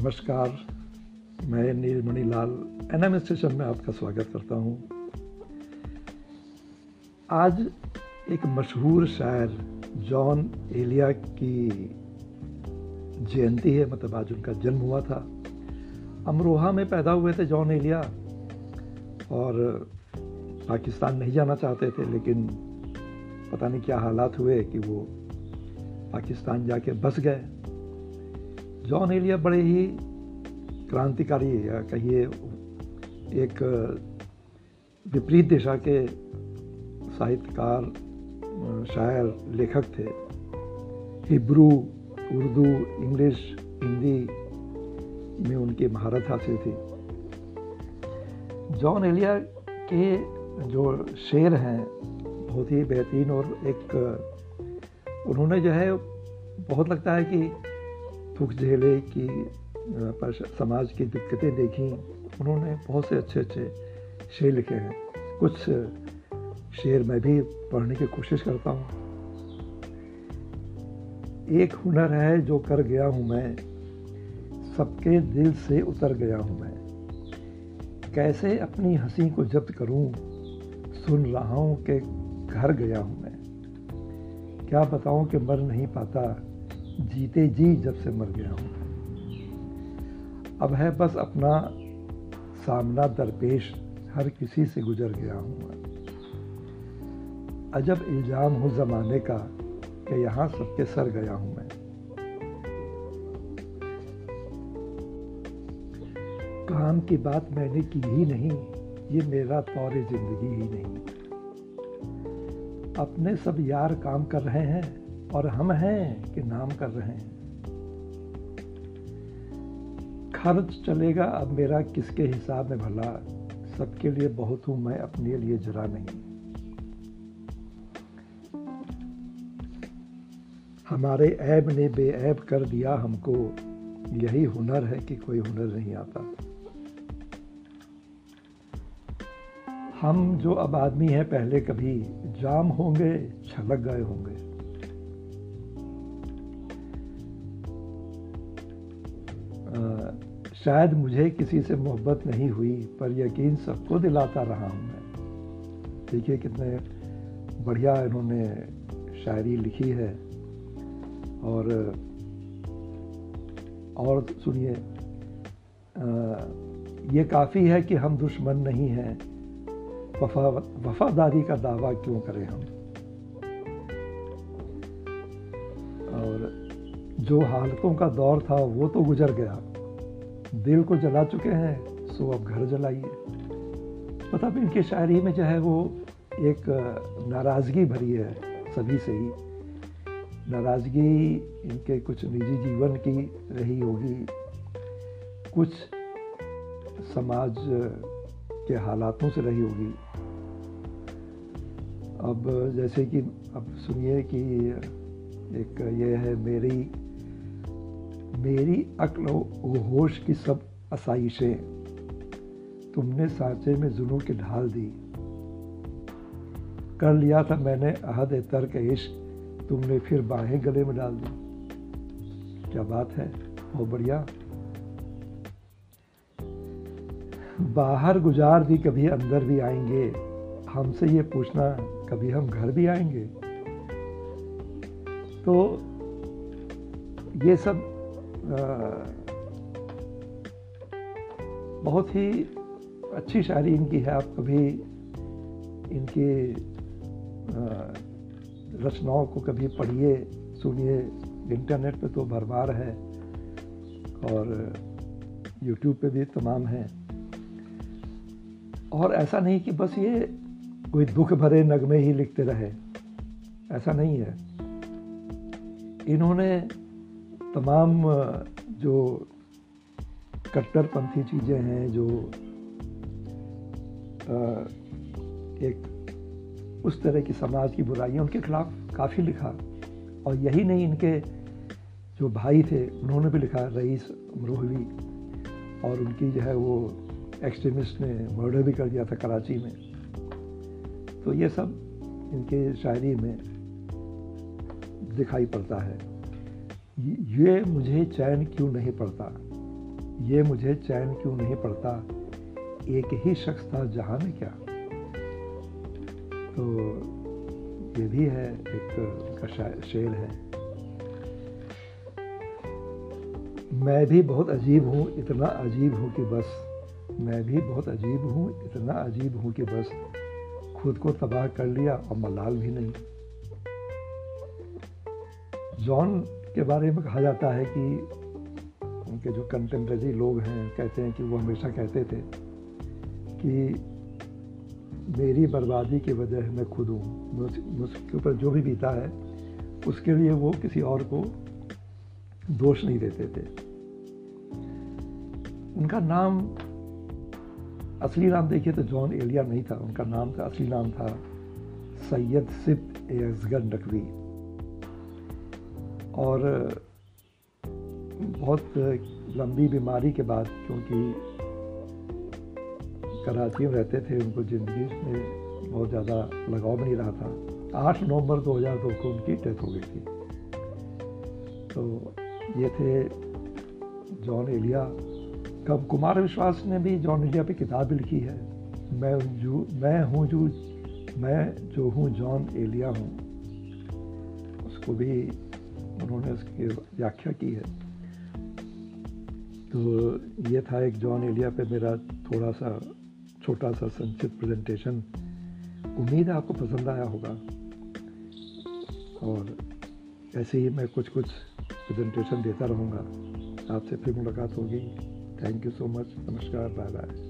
नमस्कार, मैं नीलमणि लाल N M station में आपका स्वागत करता हूँ। आज एक मशहूर शायर, जॉन एलिया की जयंती है मतलब आज उनका जन्म हुआ था। अमरोहा में पैदा हुए थे जॉन एलिया, और पाकिस्तान नहीं जाना चाहते थे, लेकिन पता नहीं क्या हालात हुए कि वो पाकिस्तान जाके बस गए। जॉन एलिया बड़े ही क्रांतिकारी या कहिए एक विपरीत दिशा के साहित्यकार, शायर, लेखक थे। हिब्रू, उर्दू, इंग्लिश, हिंदी में उनकी महारत हासिल थी। जॉन एलिया के जो शेर हैं, बहुत ही बेहतरीन और एक उन्होंने जो है, बहुत लगता है कि दुख झेले कि समाज की दिक्कतें देखी। उन्होंने बहुत से अच्छे अच्छे शेर लिखे हैं। कुछ शेर मैं भी पढ़ने की कोशिश करता हूँ। एक हुनर है जो कर गया हूँ मैं। सबके दिल से उतर गया हूँ मैं। कैसे अपनी हँसी को जब्त करूँ? सुन रहा हूँ कि घर गया हूँ मैं। क्या बताऊँ कि मर नहीं पाता? जीते जी जब से मर गया हूँ। अब है बस अपना सामना दरपेश, हर किसी से गुजर गया हूँ अजब इल्ज़ाम हूँ ज़माने का कि यहाँ सबके सर गया हूँ मैं। काम की बात मैंने की ही नहीं, ये मेरा तौर ज़िंदगी ही नहीं। अपने सब यार काम कर रहे हैं और हम हैं कि नाम कर रहे हैं। खर्च चलेगा, अब मेरा किसके हिसाब में भला? सबके लिए बहुत हूँ मैं, अपने लिए जरा नहीं। हमारे ऐब ने बेऐब कर दिया हमको। यही हुनर है कि कोई हुनर नहीं आता। हम जो अब आदमी हैं, पहले कभी जाम होंगे, छलक गए होंगे। शायद मुझे किसी से मोहब्बत नहीं हुई, पर यकीन सबको दिलाता रहा हूँ मैं। देखिए कितने बढ़िया इन्होंने शायरी लिखी है। और और सुनिए ये काफ़ी है कि हम दुश्मन नहीं हैं। वफा, वफादारी का दावा क्यों करें हम? और जो हालतों का दौर था, वो तो गुजर गया। दिल को जला चुके हैं, सो अब घर जलाइए। मतलब इनकी शायरी में जो है वो एक नाराज़गी भरी है सभी से ही। नाराज़गी इनके कुछ निजी जीवन की रही होगी। कुछ समाज के हालातों से रही होगी। अब जैसे कि, अब सुनिए कि एक ये है मेरी मेरी अक्ल होश की सब आसाइशें तुमने सांचे में जुनू की ढाल दी। कर लिया था मैंने अहद तर्क इश्क, तुमने फिर बाहें गले में डाल दी। क्या बात है? बहुत बढ़िया। बाहर गुजार दी कभी अंदर भी आएँगे। हमसे ये पूछना, कभी हम घर भी आएँगे? तो ये सब बहुत ही अच्छी शायरी इनकी है। आप कभी इनकी रचनाओं को कभी पढ़िए, सुनिए। इंटरनेट पे तो भरमार है और यूट्यूब पे भी तमाम है। और ऐसा नहीं कि बस ये कोई दुख भरे नगमे ही लिखते रहे। ऐसा नहीं है। इन्होंने तमाम जो कट्टरपंथी चीज़ें हैं, जो एक उस तरह की समाज की बुराइयाँ उनके खिलाफ काफ़ी लिखा। और यही नहीं, इनके जो भाई थे, उन्होंने भी लिखा, रईस अमरोहवी और उनकी जो है वो एक्सट्रीमिस्ट ने मर्डर भी कर दिया था कराची में। तो ये सब इनके शायरी में दिखाई पड़ता है। ये मुझे चैन क्यों नहीं पड़ता? ये मुझे चैन क्यों नहीं पड़ता? एक ही शख्स था जहाँ में क्या? तो ये भी है, एक शेर है। मैं भी बहुत अजीब हूँ, इतना अजीब हूँ कि बस। मैं भी बहुत अजीब हूँ, इतना अजीब हूँ कि बस। खुद को तबाह कर लिया और मलाल भी नहीं। जॉन के बारे में कहा जाता है कि उनके जो कंटेम्प्रेरी लोग हैं, कहते हैं कि वो हमेशा कहते थे कि मेरी बर्बादी की वजह मैं खुद हूँ। मुझके ऊपर जो भी बीता है, उसके लिए वो किसी और को दोष नहीं देते थे। उनका नाम, असली नाम देखिए तो जॉन एलिया नहीं था। उनका नाम था, असली नाम था सैयद सिप एजगर नकवी। और बहुत लंबी बीमारी के बाद क्योंकि कराची में रहते थे, उनको ज़िंदगी में बहुत ज़्यादा लगाव नहीं रहा था। आठ नवंबर 2002 को उनकी डेथ हो गई थी। तो ये थे जॉन एलिया। कब कुमार विश्वास ने भी जॉन एलिया पे किताब भी लिखी है। मैं जो, मैं हूँ जो, मैं जो हूँ जॉन एलिया हूँ। उसको भी उन्होंने उसकी व्याख्या की है। तो ये था एक जॉन एलिया पे मेरा थोड़ा सा छोटा सा संक्षिप्त प्रेजेंटेशन उम्मीद है आपको पसंद आया होगा। और ऐसे ही मैं कुछ कुछ प्रेजेंटेशन देता रहूँगा। आपसे फिर मुलाकात होगी। थैंक यू सो मच नमस्कार। Bye bye